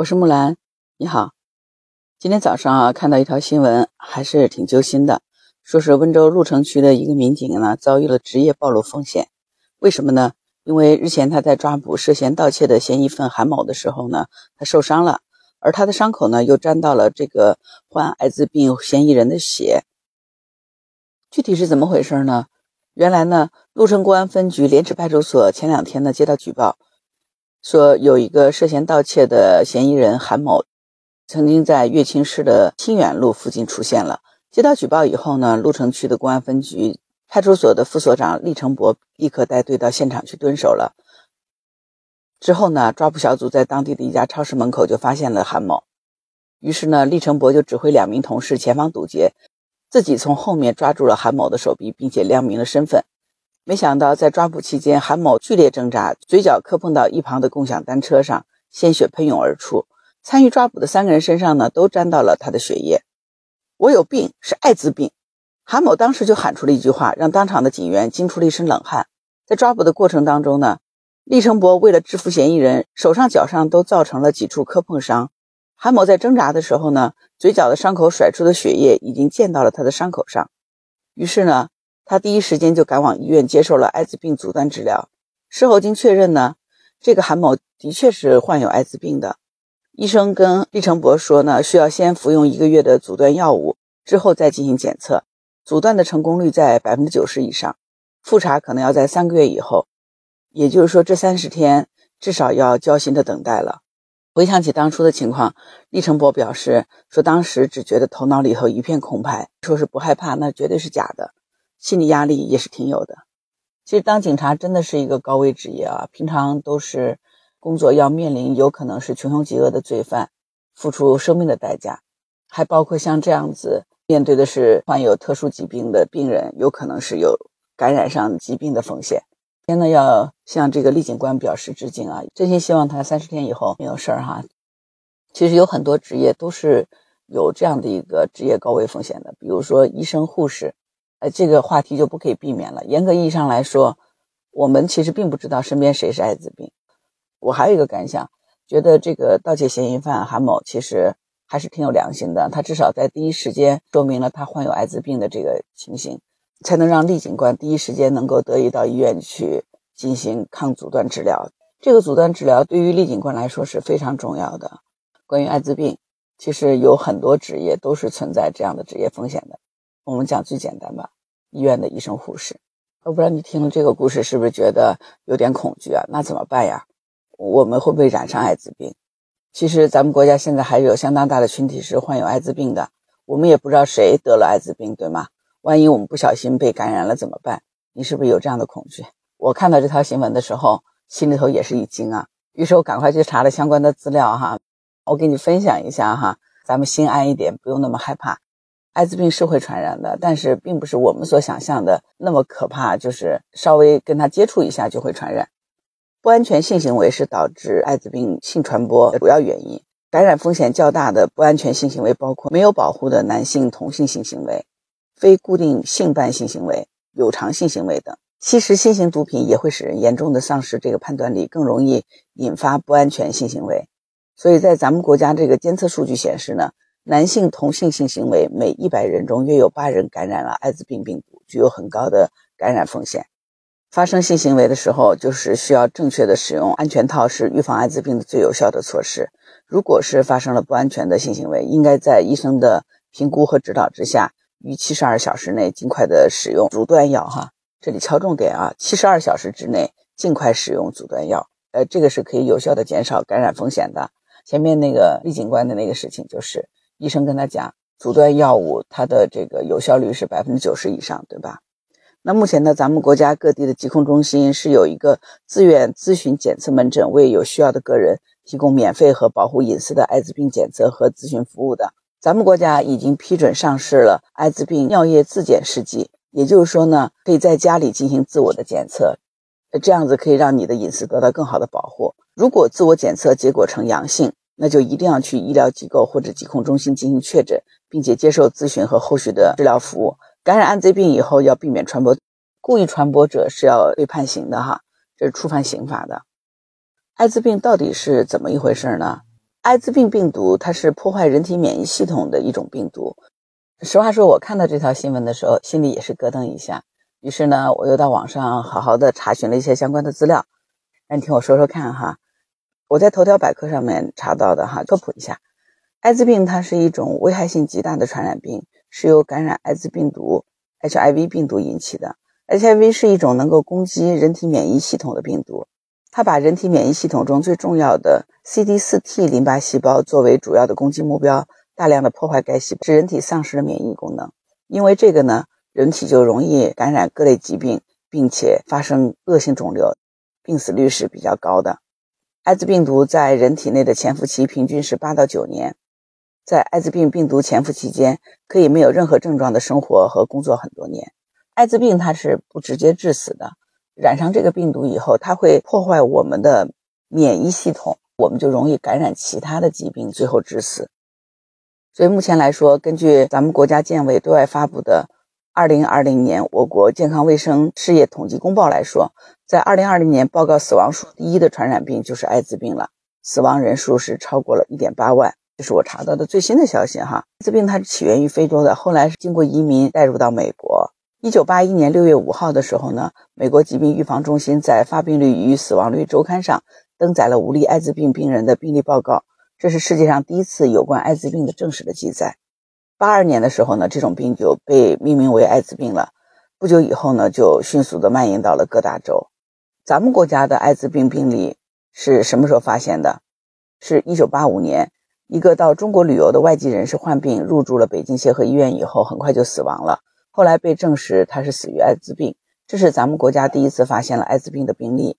我是木兰，你好。今天早上啊，看到一条新闻，还是挺揪心的。说是温州鹿城区的一个民警呢，遭遇了职业暴露风险。为什么呢？因为日前他在抓捕涉嫌盗窃的嫌疑犯韩某的时候呢，他受伤了，而他的伤口呢，又沾到了这个患艾滋病嫌疑人的血。具体是怎么回事呢？原来呢，鹿城公安分局莲池派出所前两天呢，接到举报。说有一个涉嫌盗窃的嫌疑人韩某，曾经在乐清市的清远路附近出现了。接到举报以后呢，鹿城区的公安分局派出所的副所长厉成博立刻带队到现场去蹲守了。之后呢，抓捕小组在当地的一家超市门口就发现了韩某，于是呢，厉成博就指挥两名同事前方堵截，自己从后面抓住了韩某的手臂，并且亮明了身份。没想到，在抓捕期间，韩某剧烈挣扎，嘴角磕碰到一旁的共享单车上，鲜血喷涌而出。参与抓捕的三个人身上呢，都沾到了他的血液。我有病，是艾滋病。韩某当时就喊出了一句话，让当场的警员惊出了一身冷汗。在抓捕的过程当中呢，厉成博为了制服嫌疑人，手上、脚上都造成了几处磕碰伤。韩某在挣扎的时候呢，嘴角的伤口甩出的血液已经溅到了他的伤口上。于是呢。他第一时间就赶往医院接受了艾滋病阻断治疗。事后经确认呢，这个韩某的确是患有艾滋病的。医生跟厉成博说呢，需要先服用一个月的阻断药物，之后再进行检测。阻断的成功率在百分之九十以上，复查可能要在三个月以后。也就是说，这三十天至少要焦心的等待了。回想起当初的情况，厉成博表示说，当时只觉得头脑里头一片空白，说是不害怕，那绝对是假的。心理压力也是挺有的。其实当警察真的是一个高危职业啊，平常都是工作要面临有可能是穷凶极恶的罪犯，付出生命的代价，还包括像这样子面对的是患有特殊疾病的病人，有可能是有感染上疾病的风险。真的要向这个厉警官表示致敬啊！真心希望他三十天以后没有事儿哈。其实有很多职业都是有这样的一个职业高危风险的，比如说医生、护士。呃，这个话题就不可以避免了。严格意义上来说，我们其实并不知道身边谁是艾滋病。我还有一个感想，觉得这个盗窃嫌疑犯韩某其实还是挺有良心的。他至少在第一时间说明了他患有艾滋病的这个情形，才能让厉警官第一时间能够得以到医院去进行抗阻断治疗。这个阻断治疗对于厉警官来说是非常重要的。关于艾滋病，其实有很多职业都是存在这样的职业风险的。我们讲最简单吧，医院的医生护士。我不知道你听了这个故事是不是觉得有点恐惧啊？那怎么办呀？我们会不会染上艾滋病？其实咱们国家现在还有相当大的群体是患有艾滋病的，我们也不知道谁得了艾滋病，对吗？万一我们不小心被感染了怎么办？你是不是有这样的恐惧？我看到这条新闻的时候，心里头也是一惊啊。于是我赶快去查了相关的资料哈，我给你分享一下哈，咱们心安一点，不用那么害怕。艾滋病是会传染的，但是并不是我们所想象的那么可怕，就是稍微跟他接触一下就会传染。不安全性行为是导致艾滋病性传播的主要原因。感染风险较大的不安全性行为包括没有保护的男性同性性行为、非固定性伴性行为、有偿性行为等。吸食新型毒品也会使人严重的丧失这个判断力，更容易引发不安全性行为。所以在咱们国家这个监测数据显示呢。男性同性性行为每一百人中约有八人感染了艾滋病病毒，具有很高的感染风险。发生性行为的时候，就是需要正确的使用安全套，是预防艾滋病的最有效的措施。如果是发生了不安全的性行为，应该在医生的评估和指导之下，于七十二小时内尽快的使用阻断药。哈，这里敲重点啊，七十二小时之内尽快使用阻断药。呃，这个是可以有效的减少感染风险的。前面那个李警官的那个事情就是。医生跟他讲，阻断药物它的这个有效率是百分之九十以上，对吧？那目前呢，咱们国家各地的疾控中心是有一个自愿咨询检测门诊，为有需要的个人提供免费和保护隐私的艾滋病检测和咨询服务的。咱们国家已经批准上市了艾滋病尿液自检试剂，也就是说呢，可以在家里进行自我的检测，这样子可以让你的隐私得到更好的保护。如果自我检测结果呈阳性，那就一定要去医疗机构或者疾控中心进行确诊，并且接受咨询和后续的治疗服务。感染艾滋病以后要避免传播，故意传播者是要被判刑的哈，这是触犯刑法的。艾滋病到底是怎么一回事呢？艾滋病病毒它是破坏人体免疫系统的一种病毒。实话说，我看到这条新闻的时候，心里也是咯噔一下。于是呢，我又到网上好好的查询了一些相关的资料。那你听我说说看哈，我在头条百科上面查到的哈，科普一下，艾滋病它是一种危害性极大的传染病，是由感染艾滋病毒 HIV 病毒引起的。HIV 是一种能够攻击人体免疫系统的病毒，它把人体免疫系统中最重要的 CD4T 淋巴细胞作为主要的攻击目标，大量的破坏该细胞，使人体丧失了免疫功能。因为这个呢。人体就容易感染各类疾病，并且发生恶性肿瘤，病死率是比较高的。艾滋病毒在人体内的潜伏期平均是八到九年，在艾滋病病毒潜伏期间，可以没有任何症状的生活和工作很多年。艾滋病它是不直接致死的，染上这个病毒以后，它会破坏我们的免疫系统，我们就容易感染其他的疾病，最后致死。所以目前来说，根据咱们国家健委对外发布的。二零二零年，我国健康卫生事业统计公报来说，在二零二零年报告死亡数第一的传染病就是艾滋病了，死亡人数是超过了一点八万，这是我查到的最新的消息哈。艾滋病它是起源于非洲的，后来是经过移民带入到美国。一九八一年六月五号的时候呢，美国疾病预防中心在《发病率与死亡率周刊》上登载了五例艾滋病病人的病例报告，这是世界上第一次有关艾滋病的正式的记载。八二年的时候呢，这种病就被命名为艾滋病了。不久以后呢，就迅速的蔓延到了各大洲。咱们国家的艾滋病病例是什么时候发现的？是一九八五年，一个到中国旅游的外籍人士患病入住了北京协和医院以后，很快就死亡了。后来被证实他是死于艾滋病，这是咱们国家第一次发现了艾滋病的病例。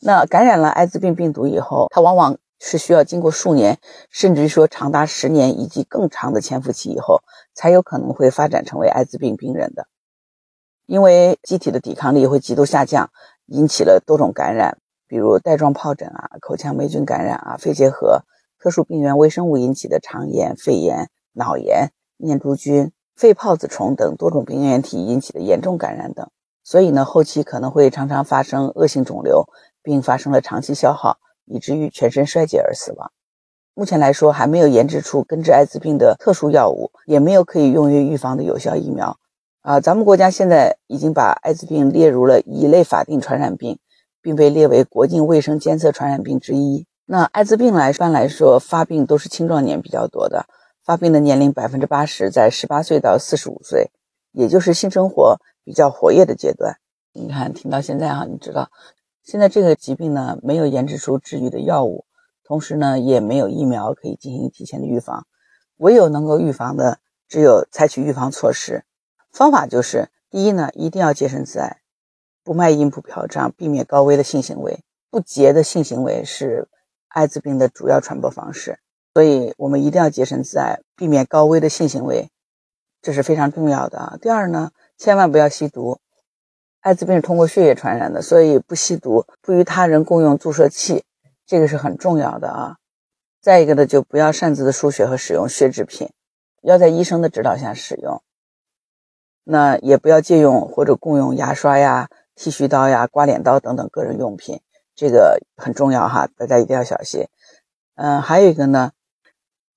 那感染了艾滋病病毒以后，他往往。是需要经过数年，甚至于说长达十年以及更长的潜伏期以后，才有可能会发展成为艾滋病病人的。因为机体的抵抗力会极度下降，引起了多种感染，比如带状疱疹啊、口腔霉菌感染啊、肺结核、特殊病原微生物引起的肠炎、肺炎、脑炎、念珠菌、肺泡子虫等多种病原体引起的严重感染等。所以呢，后期可能会常常发生恶性肿瘤，并发生了长期消耗。以至于全身衰竭而死亡。目前来说，还没有研制出根治艾滋病的特殊药物，也没有可以用于预防的有效疫苗。啊，咱们国家现在已经把艾滋病列入了乙类法定传染病，并被列为国境卫生监测传染病之一。那艾滋病来一般来说发病都是青壮年比较多的，发病的年龄百分之八十在十八岁到四十五岁，也就是性生活比较活跃的阶段。你看，听到现在哈，你知道。现在这个疾病呢，没有研制出治愈的药物，同时呢，也没有疫苗可以进行提前的预防，唯有能够预防的，只有采取预防措施。方法就是：第一呢，一定要洁身自爱，不卖淫不嫖娼，避免高危的性行为。不洁的性行为是艾滋病的主要传播方式，所以我们一定要洁身自爱，避免高危的性行为，这是非常重要的啊。第二呢，千万不要吸毒。艾滋病是通过血液传染的，所以不吸毒，不与他人共用注射器，这个是很重要的啊。再一个呢，就不要擅自的输血和使用血制品，要在医生的指导下使用。那也不要借用或者共用牙刷呀、剃须刀呀、刮脸刀等等个人用品，这个很重要哈，大家一定要小心。嗯，还有一个呢，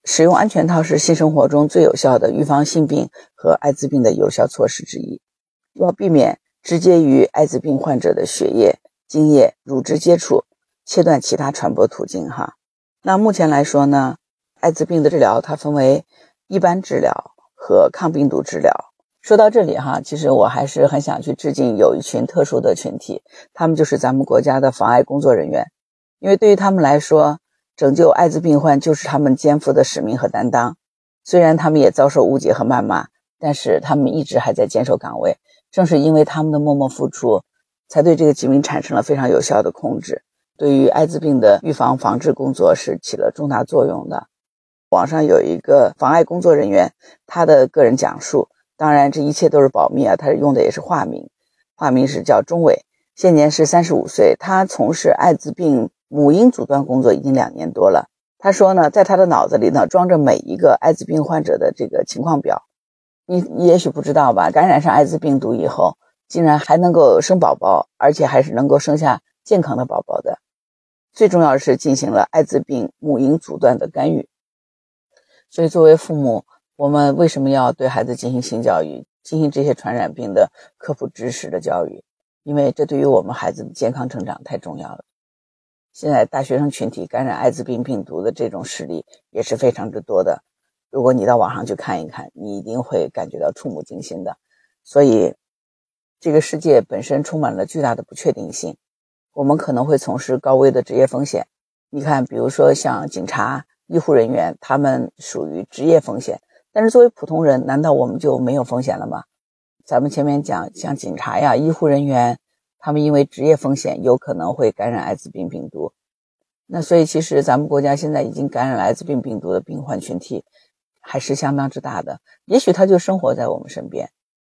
使用安全套是性生活中最有效的预防性病和艾滋病的有效措施之一，要避免。直接与艾滋病患者的血液、精液、乳汁接触，切断其他传播途径。哈，那目前来说呢，艾滋病的治疗它分为一般治疗和抗病毒治疗。说到这里哈，其实我还是很想去致敬有一群特殊的群体，他们就是咱们国家的防艾工作人员，因为对于他们来说，拯救艾滋病患就是他们肩负的使命和担当。虽然他们也遭受误解和谩骂，但是他们一直还在坚守岗位。正是因为他们的默默付出，才对这个疾病产生了非常有效的控制，对于艾滋病的预防防治工作是起了重大作用的。网上有一个防艾工作人员，他的个人讲述，当然这一切都是保密啊，他用的也是化名，化名是叫钟伟，现年是三十五岁，他从事艾滋病母婴阻断工作已经两年多了。他说呢，在他的脑子里呢，装着每一个艾滋病患者的这个情况表。你也许不知道吧？感染上艾滋病毒以后，竟然还能够生宝宝，而且还是能够生下健康的宝宝的。最重要的是进行了艾滋病母婴阻断的干预。所以，作为父母，我们为什么要对孩子进行性教育，进行这些传染病的科普知识的教育？因为这对于我们孩子的健康成长太重要了。现在大学生群体感染艾滋病病毒的这种事例也是非常之多的。如果你到网上去看一看，你一定会感觉到触目惊心的。所以，这个世界本身充满了巨大的不确定性，我们可能会从事高危的职业风险。你看，比如说像警察。医护人员他们属于职业风险，但是作为普通人，难道我们就没有风险了吗？咱们前面讲，像警察呀、医护人员，他们因为职业风险，有可能会感染艾滋病病毒。那所以，其实咱们国家现在已经感染了艾滋病病毒的病患群体，还是相当之大的。也许他就生活在我们身边，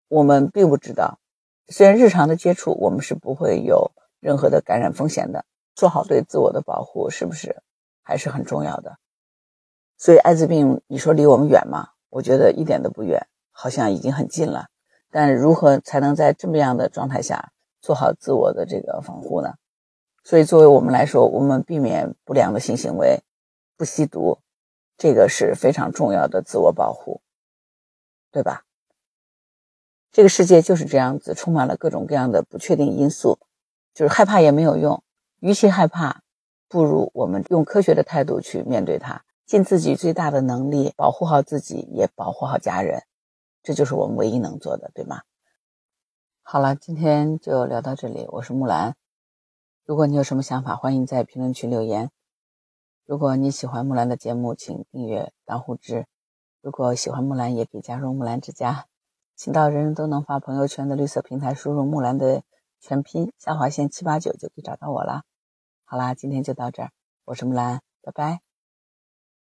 我们并不知道。虽然日常的接触，我们是不会有任何的感染风险的。做好对自我的保护，是不是还是很重要的？所以艾滋病，你说离我们远吗？我觉得一点都不远，好像已经很近了。但如何才能在这么样的状态下做好自我的这个防护呢？所以作为我们来说，我们避免不良的性行为，不吸毒，这个是非常重要的自我保护，对吧？这个世界就是这样子，充满了各种各样的不确定因素，就是害怕也没有用。与其害怕，不如我们用科学的态度去面对它。尽自己最大的能力保护好自己，也保护好家人，这就是我们唯一能做的，对吗？好了，今天就聊到这里。我是木兰，如果你有什么想法，欢迎在评论区留言。如果你喜欢木兰的节目，请订阅、当户知。如果喜欢木兰，也可以加入木兰之家，请到人人都能发朋友圈的绿色平台，输入木兰的全拼下划线七八九，就可以找到我了。好啦，今天就到这儿，我是木兰，拜拜。